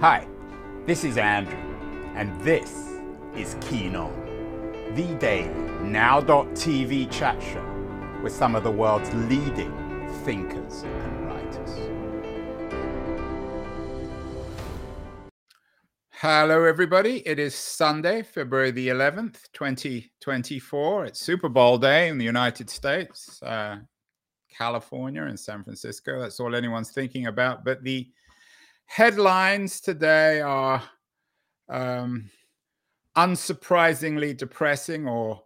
Hi, this is Andrew, and this is Keen On, the daily now.tv chat show with some of the world's leading thinkers and writers. Hello, everybody. It is Sunday, February the 11th, 2024. It's Super Bowl day in the United States, uh, California, and San Francisco. That's all anyone's thinking about. But the headlines today are um, unsurprisingly depressing or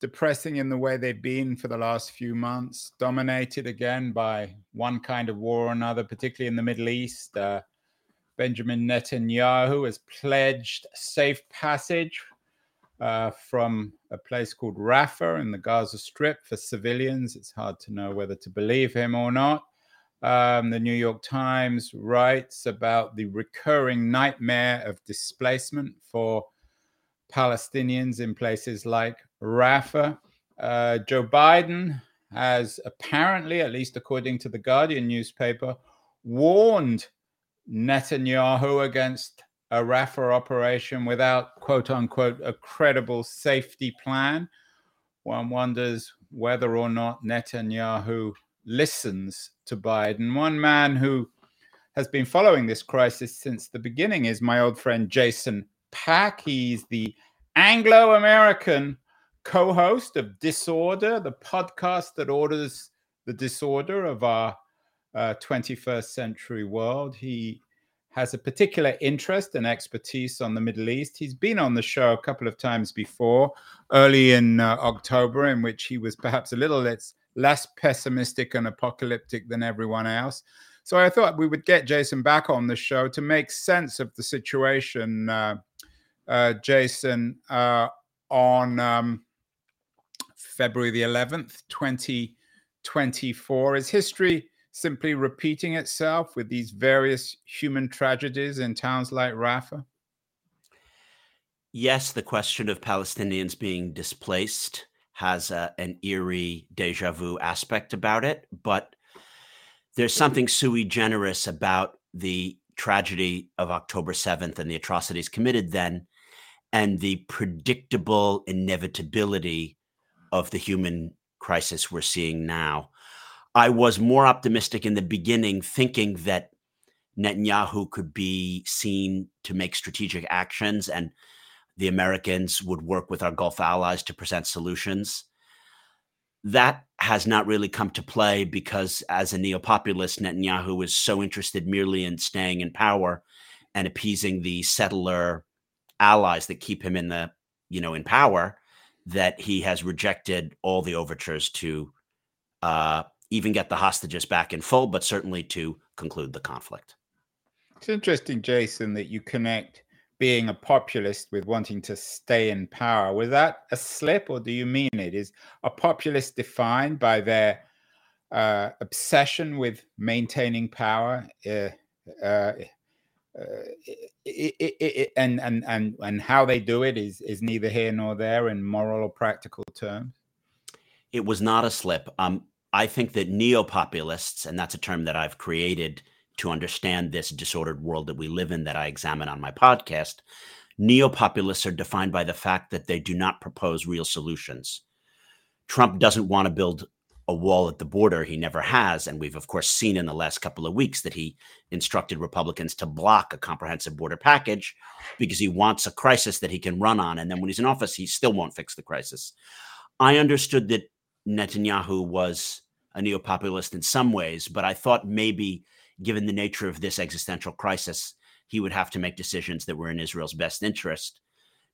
depressing in the way they've been for the last few months, dominated again by one kind of war or another, particularly in the Middle East. Uh, Benjamin Netanyahu has pledged safe passage uh, from a place called Rafah in the Gaza Strip for civilians. It's hard to know whether to believe him or not. Um, the New York Times writes about the recurring nightmare of displacement for Palestinians in places like Rafah. Uh, Joe Biden has apparently, at least according to the Guardian newspaper, warned Netanyahu against a Rafah operation without, quote unquote, a credible safety plan. One wonders whether or not Netanyahu listens to Biden. One man who has been following this crisis since the beginning is my old friend Jason Pack. He's the Anglo American co host of Disorder, the podcast that orders the disorder of our uh, 21st century world. He has a particular interest and expertise on the Middle East. He's been on the show a couple of times before, early in uh, October, in which he was perhaps a little less, less pessimistic and apocalyptic than everyone else. So I thought we would get Jason back on the show to make sense of the situation, uh, uh, Jason, uh, on um, February the 11th, 2024. Is history simply repeating itself with these various human tragedies in towns like Rafah? Yes, the question of Palestinians being displaced has a, an eerie deja vu aspect about it, but there's mm-hmm. something sui generis about the tragedy of October 7th and the atrocities committed then, and the predictable inevitability of the human crisis we're seeing now. I was more optimistic in the beginning, thinking that Netanyahu could be seen to make strategic actions and the Americans would work with our Gulf allies to present solutions. That has not really come to play because, as a neo populist, Netanyahu is so interested merely in staying in power and appeasing the settler allies that keep him in the, you know, in power that he has rejected all the overtures to uh, even get the hostages back in full, but certainly to conclude the conflict. It's interesting, Jason, that you connect being a populist with wanting to stay in power. Was that a slip, or do you mean it? Is a populist defined by their uh, obsession with maintaining power? Uh, uh, it, it, it, and and and and how they do it is is neither here nor there in moral or practical terms. It was not a slip. Um, I think that neo populists, and that's a term that I've created to understand this disordered world that we live in that I examine on my podcast, neo populists are defined by the fact that they do not propose real solutions. Trump doesn't want to build a wall at the border. He never has. And we've, of course, seen in the last couple of weeks that he instructed Republicans to block a comprehensive border package because he wants a crisis that he can run on. And then when he's in office, he still won't fix the crisis. I understood that Netanyahu was a neo populist in some ways, but I thought maybe, given the nature of this existential crisis, he would have to make decisions that were in Israel's best interest,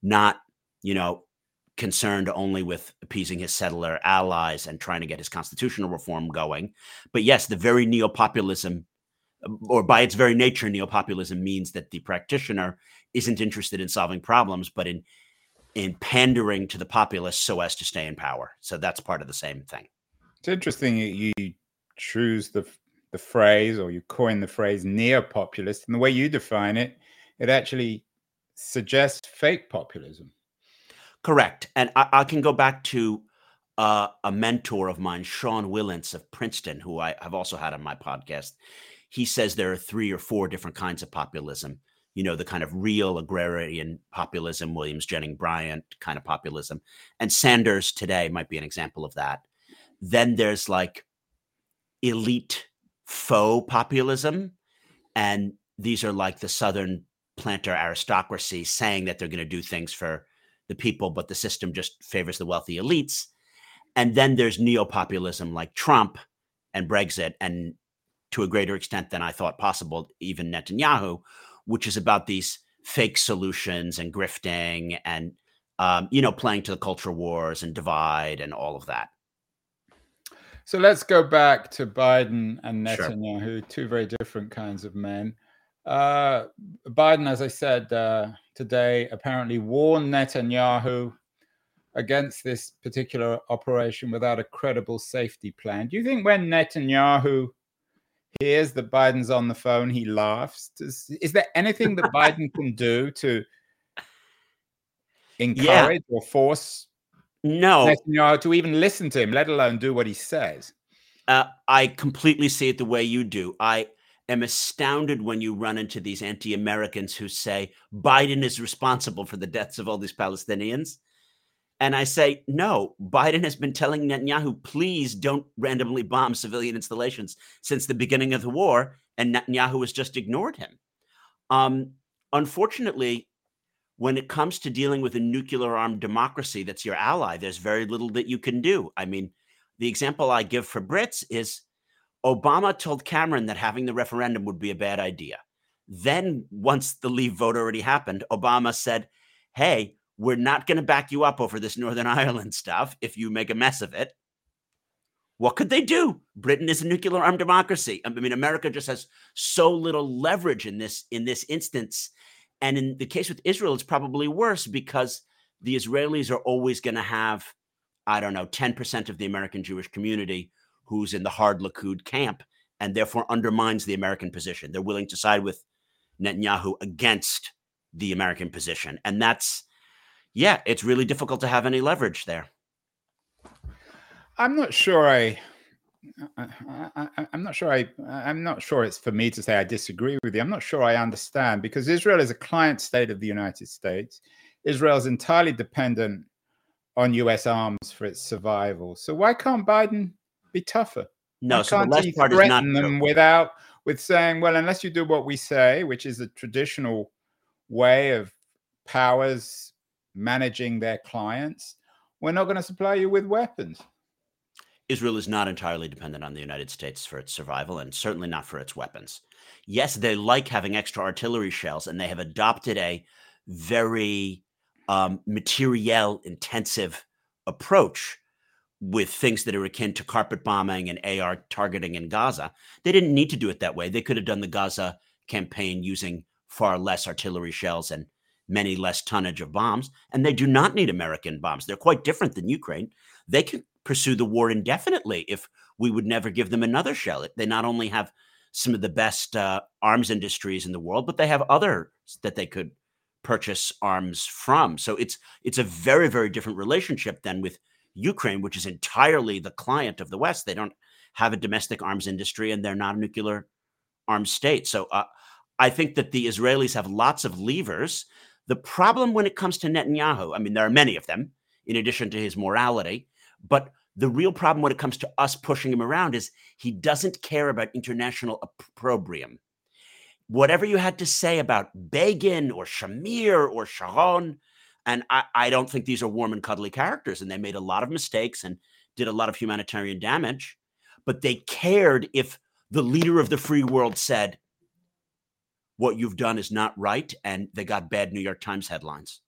not, you know, concerned only with appeasing his settler allies and trying to get his constitutional reform going. But yes, the very neo populism, or by its very nature, neo populism means that the practitioner isn't interested in solving problems, but in in pandering to the populace so as to stay in power. So that's part of the same thing. It's interesting you choose the the phrase or you coin the phrase neo-populist and the way you define it, it actually suggests fake populism. Correct. And I, I can go back to uh, a mentor of mine, Sean Wilentz of Princeton, who I have also had on my podcast. He says there are three or four different kinds of populism you know, the kind of real agrarian populism, Williams Jennings Bryan kind of populism. And Sanders today might be an example of that. Then there's like elite faux populism. And these are like the Southern planter aristocracy saying that they're going to do things for the people, but the system just favors the wealthy elites. And then there's neo-populism like Trump and Brexit, and to a greater extent than I thought possible, even Netanyahu, which is about these fake solutions and grifting and um, you know playing to the culture wars and divide and all of that. So let's go back to Biden and Netanyahu, sure. two very different kinds of men. Uh, Biden, as I said uh, today, apparently warned Netanyahu against this particular operation without a credible safety plan. Do you think when Netanyahu hears that Biden's on the phone, he laughs? Does, is there anything that Biden can do to encourage yeah. or force no Netanyahu to even listen to him, let alone do what he says? Uh, I completely see it the way you do. I am astounded when you run into these anti-Americans who say Biden is responsible for the deaths of all these Palestinians. And I say, no, Biden has been telling Netanyahu, please don't randomly bomb civilian installations since the beginning of the war. And Netanyahu has just ignored him. Um, unfortunately, when it comes to dealing with a nuclear armed democracy that's your ally, there's very little that you can do. I mean, the example I give for Brits is Obama told Cameron that having the referendum would be a bad idea. Then, once the leave vote already happened, Obama said, Hey, we're not going to back you up over this Northern Ireland stuff if you make a mess of it. What could they do? Britain is a nuclear armed democracy. I mean, America just has so little leverage in this in this instance. And in the case with Israel, it's probably worse because the Israelis are always going to have, I don't know, 10% of the American Jewish community who's in the hard Likud camp and therefore undermines the American position. They're willing to side with Netanyahu against the American position. And that's yeah, it's really difficult to have any leverage there. I'm not sure I, I, am not sure I, I'm not sure it's for me to say I disagree with you. I'm not sure I understand because Israel is a client state of the United States. Israel is entirely dependent on U.S. arms for its survival. So why can't Biden be tougher? No, why so the last part is not them without with saying, well, unless you do what we say, which is a traditional way of powers managing their clients, we're not going to supply you with weapons. Israel is not entirely dependent on the United States for its survival and certainly not for its weapons. Yes, they like having extra artillery shells and they have adopted a very um, materiel intensive approach with things that are akin to carpet bombing and AR targeting in Gaza. They didn't need to do it that way. They could have done the Gaza campaign using far less artillery shells and many less tonnage of bombs, and they do not need American bombs. They're quite different than Ukraine. They can pursue the war indefinitely if we would never give them another shell. They not only have some of the best uh, arms industries in the world, but they have others that they could purchase arms from. So it's it's a very very different relationship than with Ukraine, which is entirely the client of the West. They don't have a domestic arms industry, and they're not a nuclear armed state. So uh, I think that the Israelis have lots of levers the problem when it comes to Netanyahu, I mean, there are many of them, in addition to his morality, but the real problem when it comes to us pushing him around is he doesn't care about international opprobrium. Whatever you had to say about Begin or Shamir or Sharon, and I, I don't think these are warm and cuddly characters, and they made a lot of mistakes and did a lot of humanitarian damage, but they cared if the leader of the free world said, what you've done is not right, and they got bad New York Times headlines.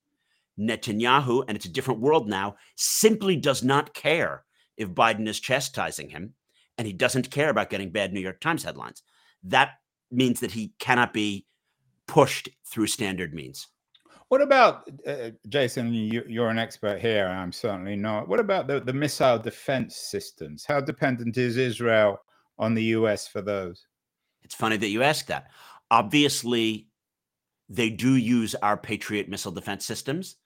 Netanyahu, and it's a different world now, simply does not care if Biden is chastising him, and he doesn't care about getting bad New York Times headlines. That means that he cannot be pushed through standard means. What about uh, Jason? You, are an expert here. I'm certainly not. What about the, the missile defense systems? How dependent is Israel on the U.S. for those? It's funny that you ask that. Obviously, they do use our Patriot missile defense systems,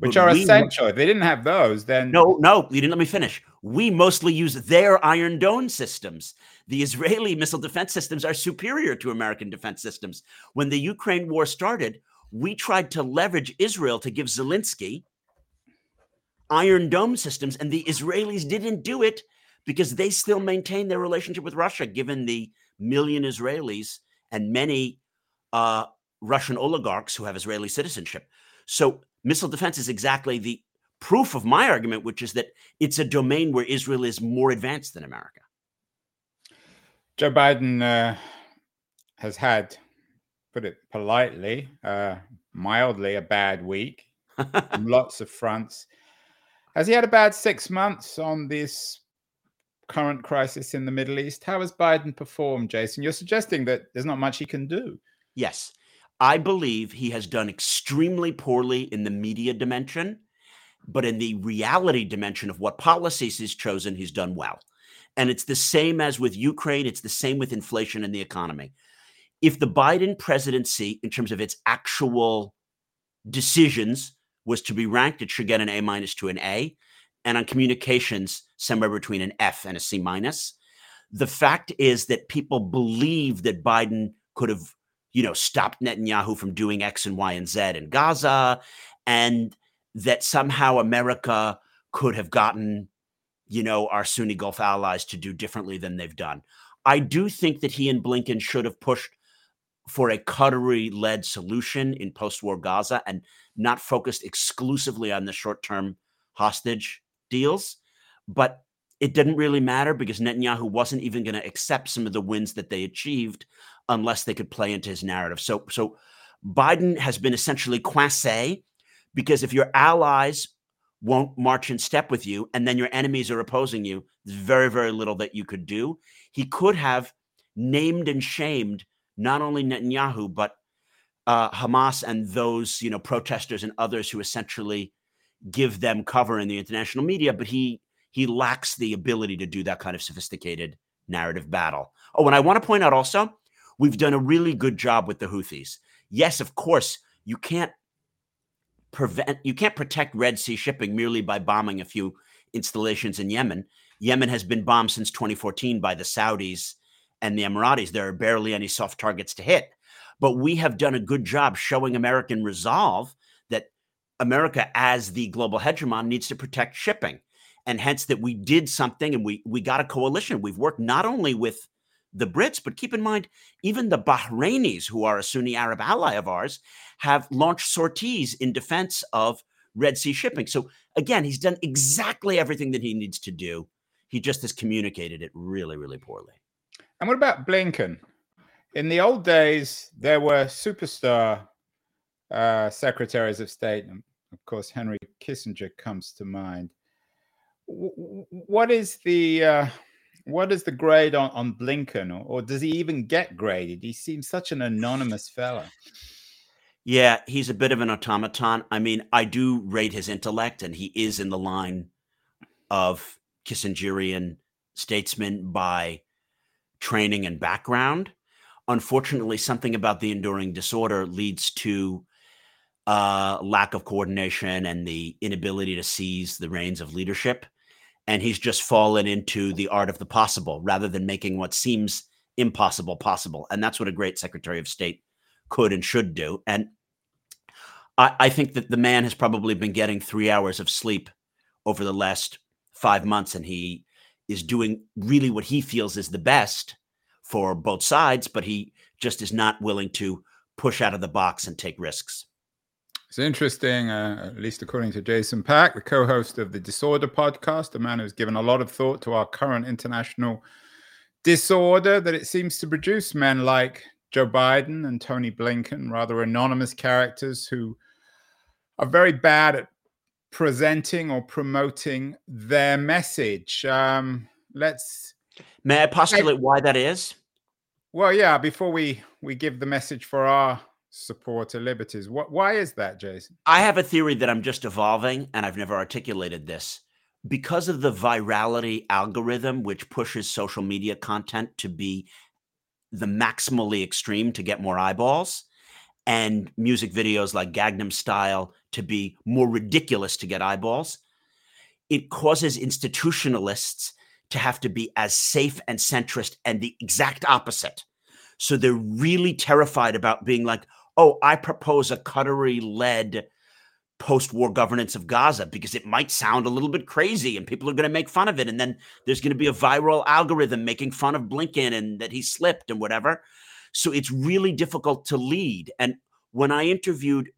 which are essential. If they didn't have those, then no, no, you didn't let me finish. We mostly use their Iron Dome systems. The Israeli missile defense systems are superior to American defense systems. When the Ukraine war started, we tried to leverage Israel to give Zelensky Iron Dome systems, and the Israelis didn't do it because they still maintain their relationship with Russia, given the million Israelis and many uh, Russian oligarchs who have Israeli citizenship. So missile defense is exactly the proof of my argument, which is that it's a domain where Israel is more advanced than America. Joe Biden uh, has had, put it politely, uh, mildly, a bad week on lots of fronts. Has he had a bad six months on this current crisis in the Middle East? How has Biden performed, Jason? You're suggesting that there's not much he can do. Yes. I believe he has done extremely poorly in the media dimension, but in the reality dimension of what policies he's chosen, he's done well. And it's the same as with Ukraine, it's the same with inflation and the economy. If the Biden presidency, in terms of its actual decisions, was to be ranked, it should get an A minus to an A. And on communications, somewhere between an F and a C minus. The fact is that people believe that Biden could have you know, stopped Netanyahu from doing X and Y and Z in Gaza, and that somehow America could have gotten, you know, our Sunni Gulf allies to do differently than they've done. I do think that he and Blinken should have pushed for a Qatari led solution in post war Gaza and not focused exclusively on the short term hostage deals. But it didn't really matter because Netanyahu wasn't even going to accept some of the wins that they achieved unless they could play into his narrative. So, so Biden has been essentially quasi because if your allies won't march in step with you and then your enemies are opposing you, there's very, very little that you could do. He could have named and shamed not only Netanyahu, but uh, Hamas and those, you know, protesters and others who essentially give them cover in the international media, but he he lacks the ability to do that kind of sophisticated narrative battle. Oh, and I want to point out also We've done a really good job with the Houthis. Yes, of course, you can't prevent you can't protect Red Sea shipping merely by bombing a few installations in Yemen. Yemen has been bombed since 2014 by the Saudis and the Emiratis. There are barely any soft targets to hit. But we have done a good job showing American resolve that America, as the global hegemon, needs to protect shipping. And hence that we did something and we we got a coalition. We've worked not only with the Brits, but keep in mind, even the Bahrainis, who are a Sunni Arab ally of ours, have launched sorties in defense of Red Sea shipping. So again, he's done exactly everything that he needs to do. He just has communicated it really, really poorly. And what about Blinken? In the old days, there were superstar uh, secretaries of state. And of course, Henry Kissinger comes to mind. What is the uh, what is the grade on, on Blinken, or, or does he even get graded? He seems such an anonymous fella. Yeah, he's a bit of an automaton. I mean, I do rate his intellect, and he is in the line of Kissingerian statesmen by training and background. Unfortunately, something about the enduring disorder leads to uh, lack of coordination and the inability to seize the reins of leadership and he's just fallen into the art of the possible rather than making what seems impossible possible. And that's what a great Secretary of State could and should do. And I, I think that the man has probably been getting three hours of sleep over the last five months, and he is doing really what he feels is the best for both sides, but he just is not willing to push out of the box and take risks. It's interesting, uh, at least according to Jason Pack, the co host of the Disorder podcast, a man who's given a lot of thought to our current international disorder, that it seems to produce men like Joe Biden and Tony Blinken, rather anonymous characters who are very bad at presenting or promoting their message. Um, let's. May I postulate I, why that is? Well, yeah. Before we we give the message for our supporter liberties. What? Why is that, Jason? I have a theory that I'm just evolving, and I've never articulated this. Because of the virality algorithm, which pushes social media content to be the maximally extreme to get more eyeballs, and music videos like Gangnam Style to be more ridiculous to get eyeballs, it causes institutionalists to have to be as safe and centrist and the exact opposite. So they're really terrified about being like, oh, I propose a Qatari led post war governance of Gaza because it might sound a little bit crazy and people are going to make fun of it. And then there's going to be a viral algorithm making fun of Blinken and that he slipped and whatever. So it's really difficult to lead. And when I interviewed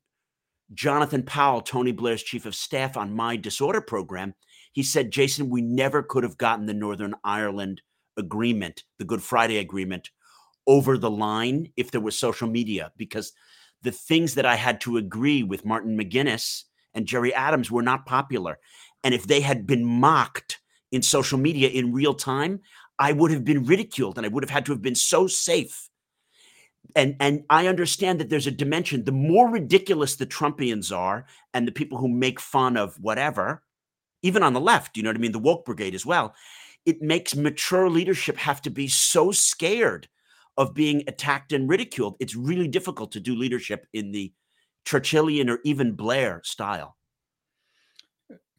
Jonathan Powell, Tony Blair's chief of staff, on my disorder program, he said, Jason, we never could have gotten the Northern Ireland agreement, the Good Friday agreement, over the line if there was social media, because the things that I had to agree with Martin McGuinness and Gerry Adams were not popular. And if they had been mocked in social media in real time, I would have been ridiculed and I would have had to have been so safe and and I understand that there's a dimension. The more ridiculous the Trumpians are, and the people who make fun of whatever, even on the left, you know what I mean, the woke brigade as well, it makes mature leadership have to be so scared of being attacked and ridiculed. It's really difficult to do leadership in the Churchillian or even Blair style.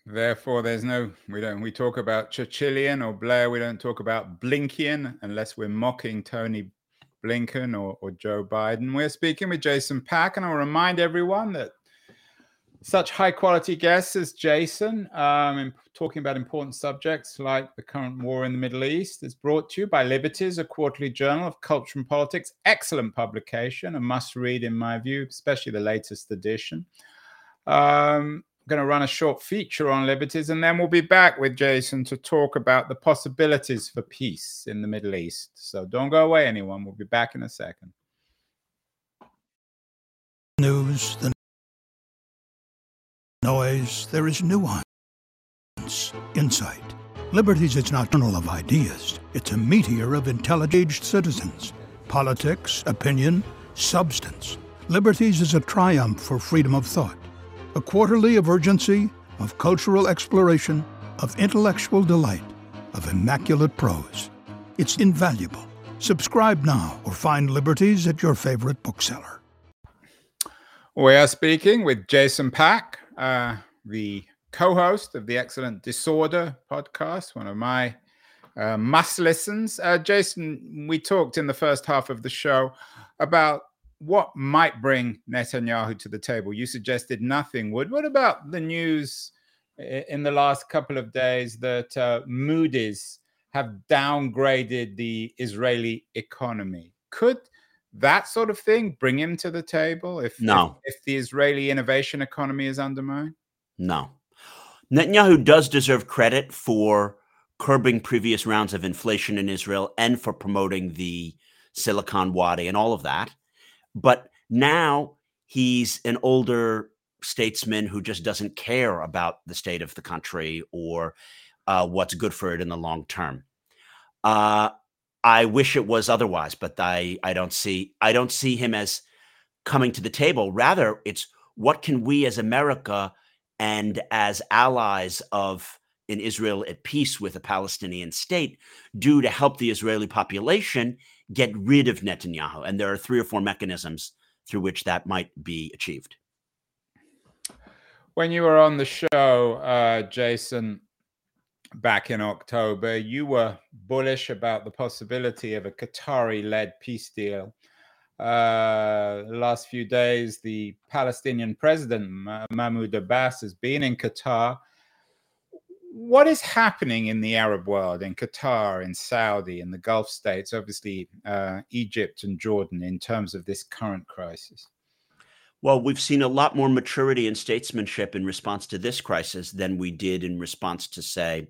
Therefore, there's no we don't we talk about Churchillian or Blair. We don't talk about Blinkian unless we're mocking Tony Blinken or, or Joe Biden. We're speaking with Jason Pack, and I'll remind everyone that such high quality guests as Jason, um, in talking about important subjects like the current war in the Middle East, is brought to you by Liberties, a quarterly journal of culture and politics. Excellent publication, a must read in my view, especially the latest edition. Um, going to run a short feature on liberties, and then we'll be back with Jason to talk about the possibilities for peace in the Middle East. So don't go away, anyone. We'll be back in a second. News, the noise, there is nuance, insight. Liberties is not a journal of ideas, it's a meteor of intelligent citizens. Politics, opinion, substance. Liberties is a triumph for freedom of thought a quarterly of urgency, of cultural exploration, of intellectual delight, of immaculate prose. It's invaluable. Subscribe now or find liberties at your favorite bookseller. We are speaking with Jason Pack, uh, the co host of the excellent Disorder podcast, one of my uh, must listens. Uh, Jason, we talked in the first half of the show about what might bring Netanyahu to the table? You suggested nothing would. What about the news in the last couple of days that uh, Moody's have downgraded the Israeli economy? Could that sort of thing bring him to the table if no if, if the Israeli innovation economy is undermined? No. Netanyahu does deserve credit for curbing previous rounds of inflation in Israel and for promoting the Silicon Wadi and all of that. But now he's an older statesman who just doesn't care about the state of the country or uh, what's good for it in the long term. Uh, I wish it was otherwise, but I I don't see I don't see him as coming to the table. Rather, it's what can we as America and as allies of in Israel at peace with a Palestinian state do to help the Israeli population get rid of Netanyahu. And there are three or four mechanisms through which that might be achieved. When you were on the show, uh, Jason, back in October, you were bullish about the possibility of a Qatari led peace deal. Uh, last few days, the Palestinian president, Mahmoud Abbas, has been in Qatar what is happening in the Arab world, in Qatar, in Saudi, in the Gulf states, obviously uh, Egypt and Jordan, in terms of this current crisis? Well, we've seen a lot more maturity and statesmanship in response to this crisis than we did in response to, say,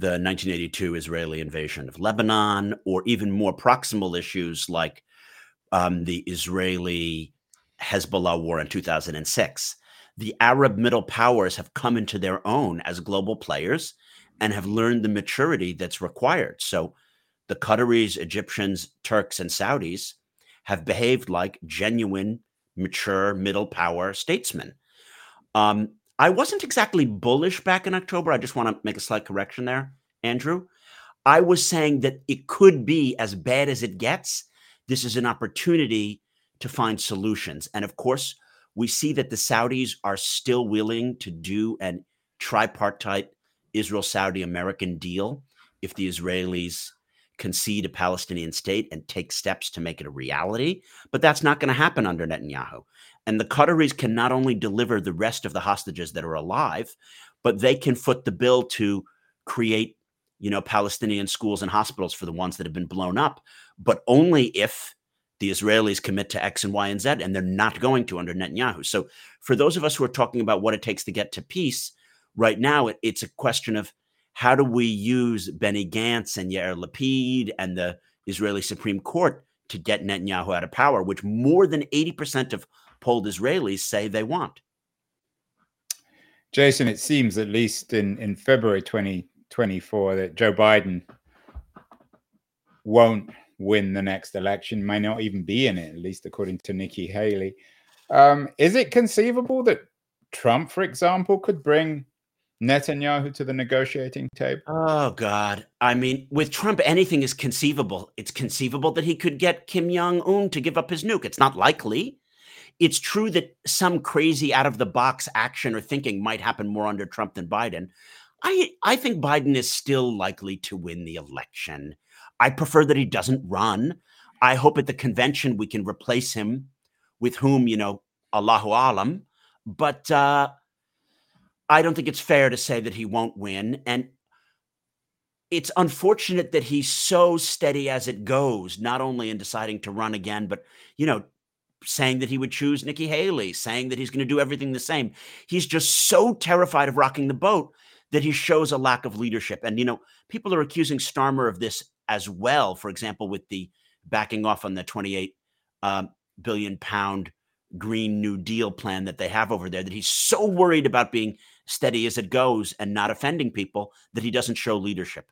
the 1982 Israeli invasion of Lebanon, or even more proximal issues like um, the Israeli Hezbollah war in 2006 the Arab middle powers have come into their own as global players and have learned the maturity that's required. So the Qataris, Egyptians, Turks, and Saudis have behaved like genuine, mature middle power statesmen. Um, I wasn't exactly bullish back in October. I just want to make a slight correction there, Andrew. I was saying that it could be as bad as it gets. This is an opportunity to find solutions. And of course, we see that the Saudis are still willing to do an tripartite Israel Saudi American deal if the Israelis concede a Palestinian state and take steps to make it a reality. But that's not going to happen under Netanyahu. And the Qataris can not only deliver the rest of the hostages that are alive, but they can foot the bill to create, you know, Palestinian schools and hospitals for the ones that have been blown up, but only if the Israelis commit to X and Y and Z, and they're not going to under Netanyahu. So, for those of us who are talking about what it takes to get to peace, right now it, it's a question of how do we use Benny Gantz and Yair Lapid and the Israeli Supreme Court to get Netanyahu out of power, which more than 80% of polled Israelis say they want. Jason, it seems at least in, in February 2024 that Joe Biden won't win the next election, may not even be in it, at least according to Nikki Haley. Um, is it conceivable that Trump, for example, could bring Netanyahu to the negotiating table? Oh God! I mean, with Trump, anything is conceivable. It's conceivable that he could get Kim Jong Un to give up his nuke. It's not likely. It's true that some crazy out of the box action or thinking might happen more under Trump than Biden. I I think Biden is still likely to win the election. I prefer that he doesn't run. I hope at the convention we can replace him with whom, you know, Allahu Alam. But uh, I don't think it's fair to say that he won't win. And it's unfortunate that he's so steady as it goes, not only in deciding to run again, but, you know, saying that he would choose Nikki Haley, saying that he's going to do everything the same. He's just so terrified of rocking the boat that he shows a lack of leadership. And, you know, people are accusing Starmer of this as well. For example, with the backing off on the 28 um, billion pound Green New Deal plan that they have over there, that he's so worried about being steady as it goes and not offending people that he doesn't show leadership.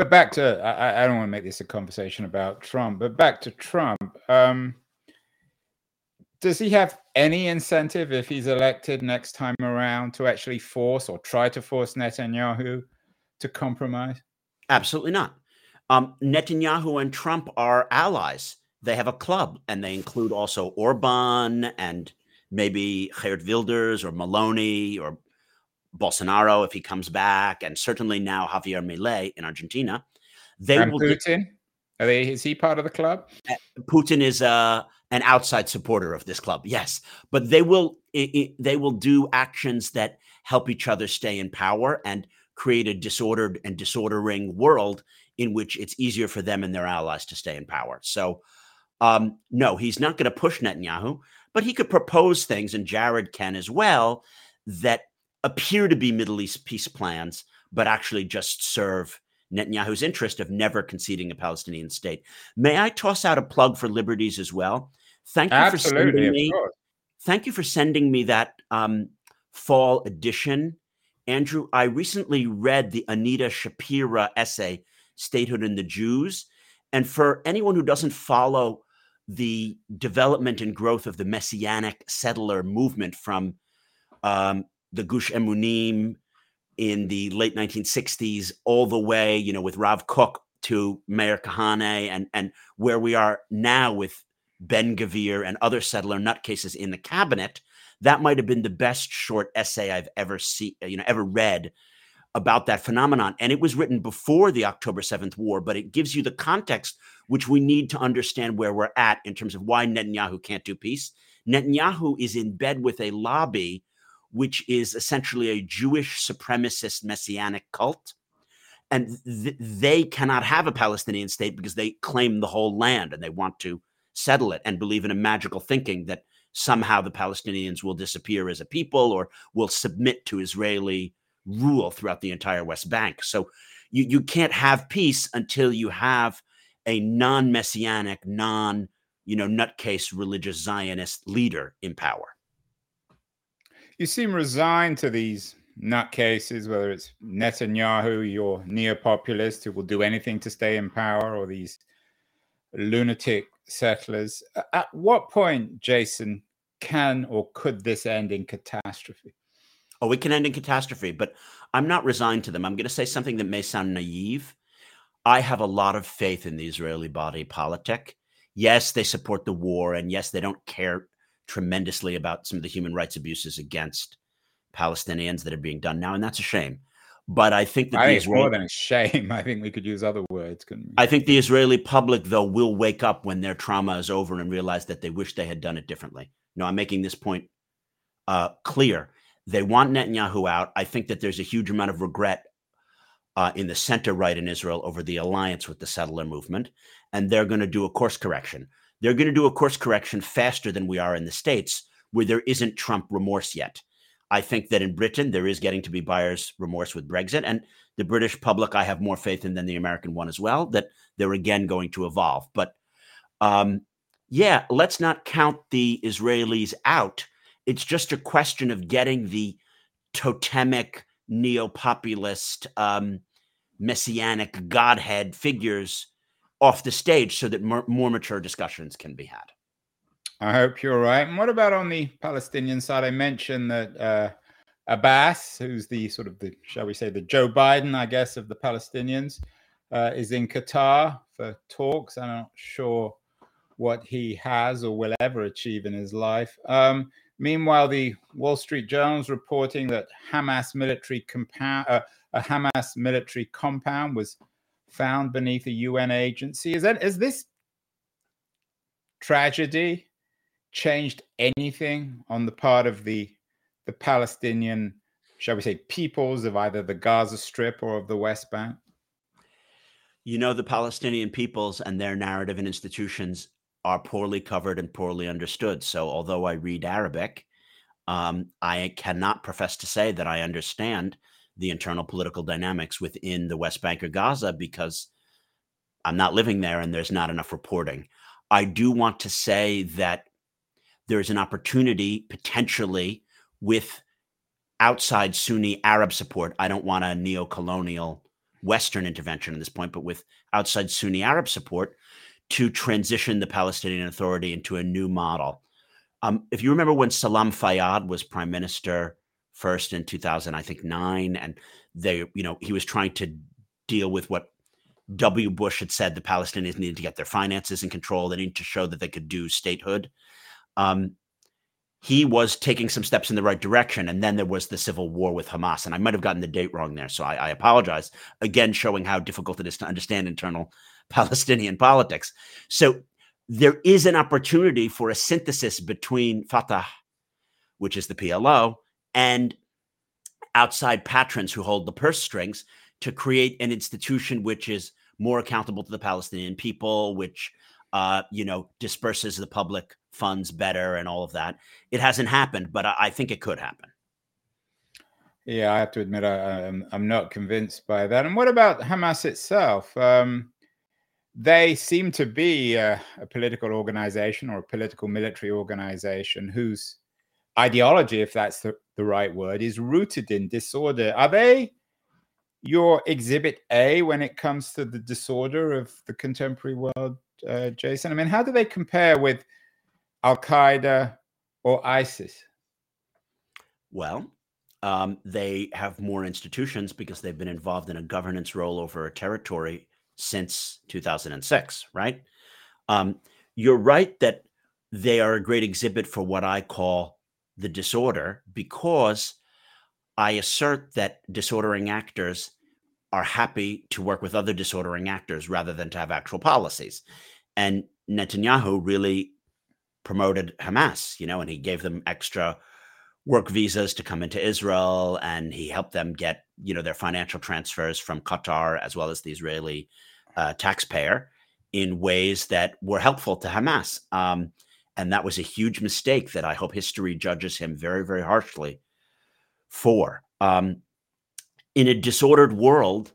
But back to, I, I don't want to make this a conversation about Trump, but back to Trump. Um, does he have any incentive if he's elected next time around to actually force or try to force Netanyahu to compromise? Absolutely not. Um, Netanyahu and Trump are allies. They have a club, and they include also Orban and maybe Geert Wilders or Meloni or Bolsonaro if he comes back, and certainly now Javier Milei in Argentina. They and will Putin. Are they? Is he part of the club? Eh, Putin is uh, an outside supporter of this club. Yes, but they will. It, it, they will do actions that help each other stay in power and create a disordered and disordering world in which it's easier for them and their allies to stay in power. So, um, no, he's not going to push Netanyahu but he could propose things, and Jared can as well, that appear to be Middle East peace plans, but actually just serve Netanyahu's interest of never conceding a Palestinian state. May I toss out a plug for Liberties as well? Thank you Absolutely, for sending me. Thank you for sending me that um, fall edition, Andrew. I recently read the Anita Shapira essay, "Statehood and the Jews," and for anyone who doesn't follow the development and growth of the messianic settler movement from um, the Gush Emunim in the late 1960s all the way, you know, with Rav Kook to Meir Kahane and and where we are now with Ben Gvir and other settler nutcases in the cabinet, that might have been the best short essay I've ever seen, you know, ever read about that phenomenon. And it was written before the October 7th war, but it gives you the context which we need to understand where we're at in terms of why Netanyahu can't do peace. Netanyahu is in bed with a lobby, which is essentially a Jewish supremacist messianic cult. And th- they cannot have a Palestinian state because they claim the whole land and they want to settle it and believe in a magical thinking that somehow the Palestinians will disappear as a people or will submit to Israeli rule throughout the entire West Bank. So you, you can't have peace until you have a non-messianic, non, you know, nutcase religious Zionist leader in power. You seem resigned to these nutcases, whether it's Netanyahu, your neo-populist who will do anything to stay in power, or these lunatic settlers. At what point, Jason, can or could this end in catastrophe? Oh, it can end in catastrophe, but I'm not resigned to them. I'm going to say something that may sound naive. I have a lot of faith in the Israeli body politic. yes, they support the war, and yes, they don't care tremendously about some of the human rights abuses against Palestinians that are being done now, and that's a shame. But I think that I the think Israeli, more than a shame. I think we could use other words. I think the Israeli public, though, will wake up when their trauma is over and realize that they wish they had done it differently. No, I'm making this point uh, clear. They want Netanyahu out. I think that there's a huge amount of regret uh, in the center right in Israel over the alliance with the settler movement, and they're going to do a course correction. They're going to do a course correction faster than we are in the States, where there isn't Trump remorse yet. I think that in Britain, there is getting to be buyer's remorse with Brexit. And the British public, I have more faith in than the American one as well, that they're again going to evolve. But um, yeah, let's not count the Israelis out. It's just a question of getting the totemic neo populist, um, messianic godhead figures off the stage so that more, more mature discussions can be had. I hope you're right. And what about on the Palestinian side? I mentioned that uh, Abbas, who's the sort of the, shall we say, the Joe Biden, I guess, of the Palestinians, uh, is in Qatar for talks. I'm not sure what he has or will ever achieve in his life. Um, meanwhile, the Wall Street Journal is reporting that Hamas military compound, uh, a Hamas military compound was found beneath a UN agency. Is that is this tragedy changed anything on the part of the the Palestinian, shall we say, peoples of either the Gaza Strip or of the West Bank? You know, the Palestinian peoples and their narrative and institutions are poorly covered and poorly understood. So, although I read Arabic, um, I cannot profess to say that I understand the internal political dynamics within the West Bank or Gaza because I'm not living there and there's not enough reporting. I do want to say that there is an opportunity potentially with outside Sunni Arab support. I don't want a neo colonial Western intervention at this point, but with outside Sunni Arab support to transition the Palestinian Authority into a new model. Um, if you remember when Salam Fayyad was prime minister first in 2000, I think nine, and they, you know, he was trying to deal with what W. Bush had said the Palestinians needed to get their finances in control. They needed to show that they could do statehood. Um, he was taking some steps in the right direction. And then there was the civil war with Hamas. And I might have gotten the date wrong there. So I, I apologize. Again, showing how difficult it is to understand internal Palestinian politics. So there is an opportunity for a synthesis between Fatah, which is the PLO, and outside patrons who hold the purse strings to create an institution which is more accountable to the Palestinian people, which uh, you know disperses the public funds better and all of that. It hasn't happened, but I, I think it could happen. Yeah, I have to admit I, am I'm not convinced by that. And what about Hamas itself? Um, they seem to be a, a political organization or a political military organization whose ideology, if that's the, the right word, is rooted in disorder. Are they your exhibit A when it comes to the disorder of the contemporary world, uh, Jason? I mean, how do they compare with Al Qaeda or ISIS? Well, um, they have more institutions because they've been involved in a governance role over a territory since 2006, right? Um, you're right that they are a great exhibit for what I call the disorder because I assert that disordering actors are happy to work with other disordering actors rather than to have actual policies. And Netanyahu really promoted Hamas, you know, and he gave them extra work visas to come into Israel and he helped them get, you know, their financial transfers from Qatar as well as the Israeli uh, taxpayer in ways that were helpful to Hamas. Um, and that was a huge mistake that I hope history judges him very, very harshly for. Um, in a disordered world,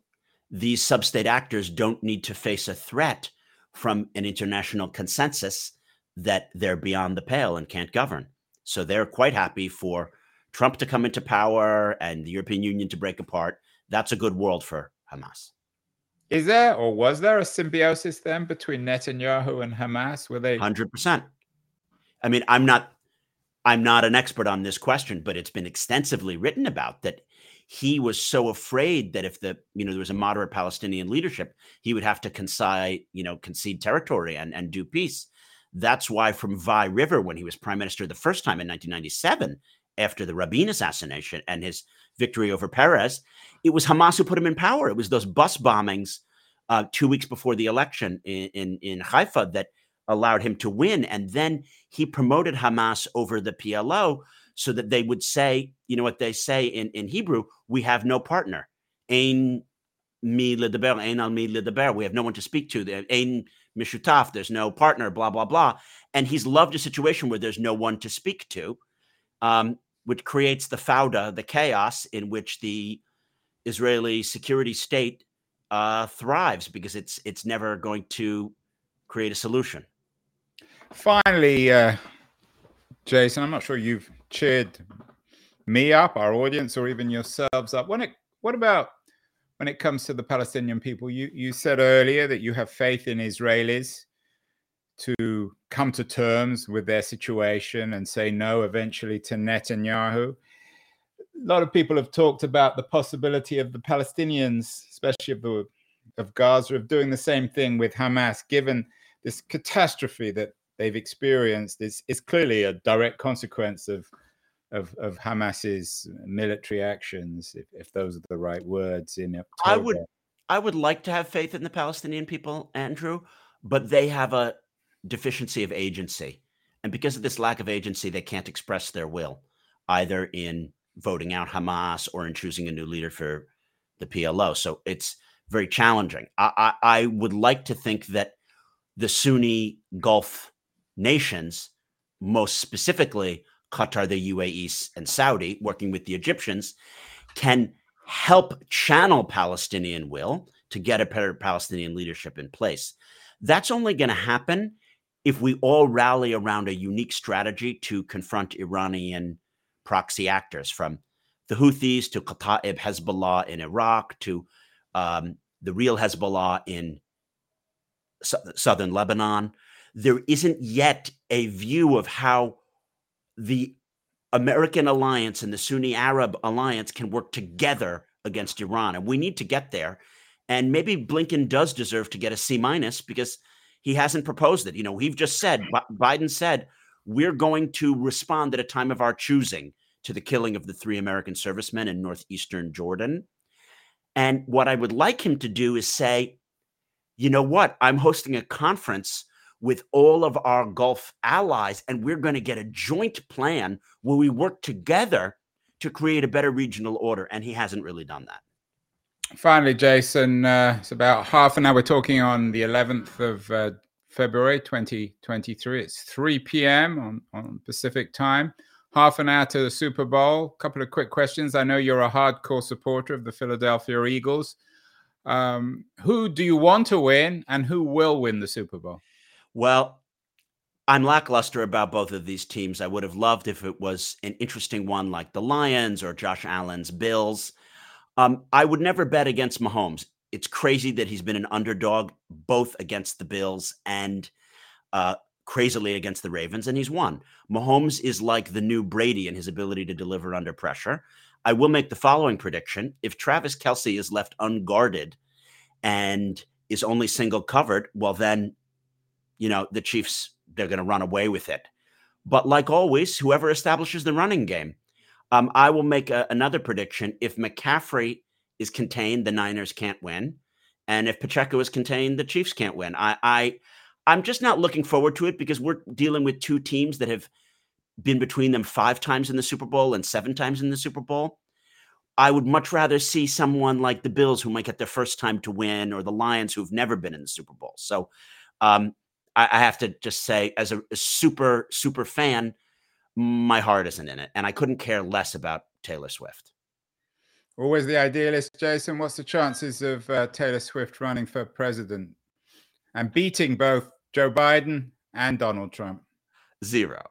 these substate actors don't need to face a threat from an international consensus that they're beyond the pale and can't govern. So they're quite happy for Trump to come into power and the European Union to break apart. That's a good world for Hamas. Is there or was there a symbiosis then between Netanyahu and Hamas? Were they 100%? I mean, I'm not I'm not an expert on this question, but it's been extensively written about that he was so afraid that if the you know there was a moderate Palestinian leadership, he would have to concede you know concede territory and and do peace. That's why from Wye River, when he was prime minister the first time in 1997, after the Rabin assassination and his victory over Peres, it was Hamas who put him in power. It was those bus bombings uh, two weeks before the election in, in, in Haifa that allowed him to win. And then he promoted Hamas over the PLO so that they would say, you know what they say in, in Hebrew, we have no partner. Ein mi ledaber, ein al mi ledaber. We have no one to speak to. Ein mishutaf, there's no partner, blah, blah, blah. And he's loved a situation where there's no one to speak to, um, which creates the fauda, the chaos in which the Israeli security state uh, thrives because it's it's never going to create a solution. Finally, uh, Jason, I'm not sure you've cheered me up, our audience, or even yourselves up. When it, what about when it comes to the Palestinian people? You you said earlier that you have faith in Israelis to come to terms with their situation and say no eventually to Netanyahu. A lot of people have talked about the possibility of the Palestinians, especially of the of Gaza, of doing the same thing with Hamas, given this catastrophe that they've experienced is is clearly a direct consequence of of, of Hamas's military actions, if, if those are the right words. In October. I would I would like to have faith in the Palestinian people, Andrew, but they have a deficiency of agency, and because of this lack of agency, they can't express their will either in voting out Hamas or in choosing a new leader for the PLO. So it's very challenging. I, I, I would like to think that the Sunni Gulf nations, most specifically Qatar, the UAE, and Saudi, working with the Egyptians, can help channel Palestinian will to get a better Palestinian leadership in place. That's only going to happen if we all rally around a unique strategy to confront Iranian proxy actors, from the Houthis to Kataib Hezbollah in Iraq to um, the real Hezbollah in southern Lebanon there isn't yet a view of how the American alliance and the Sunni Arab alliance can work together against Iran. And we need to get there. And maybe Blinken does deserve to get a C minus because he hasn't proposed it. You know, we've just said, Biden said, we're going to respond at a time of our choosing to the killing of the three American servicemen in northeastern Jordan. And what I would like him to do is say, you know what? I'm hosting a conference with all of our Gulf allies, and we're going to get a joint plan where we work together to create a better regional order. And he hasn't really done that. Finally, Jason, uh, it's about half an hour. We're talking on the 11th of uh, February 2023. It's 3 p.m. On, on Pacific time. Half an hour to the Super Bowl. A couple of quick questions. I know you're a hardcore supporter of the Philadelphia Eagles. Um, who do you want to win, and who will win the Super Bowl? Well, I'm lackluster about both of these teams. I would have loved if it was an interesting one like the Lions or Josh Allen's Bills. Um, I would never bet against Mahomes. It's crazy that he's been an underdog both against the Bills and uh, crazily against the Ravens, and he's won. Mahomes is like the new Brady in his ability to deliver under pressure. I will make the following prediction: If Travis Kelce is left unguarded and is only single covered, well, then you know, the Chiefs, they're going to run away with it. But like always, whoever establishes the running game, um, I will make a, another prediction. If McCaffrey is contained, the Niners can't win, and if Pacheco is contained, the Chiefs can't win. I, I, I'm just not looking forward to it because we're dealing with two teams that have been between them five times in the Super Bowl and seven times in the Super Bowl. I would much rather see someone like the Bills who might get their first time to win, or the Lions who've never been in the Super Bowl. So, um, I, I have to just say, as a, a super super fan, my heart isn't in it, and I couldn't care less about Taylor Swift. Always the idealist, Jason. What's the chances of uh, Taylor Swift running for president and beating both Joe Biden and Donald Trump? Zero.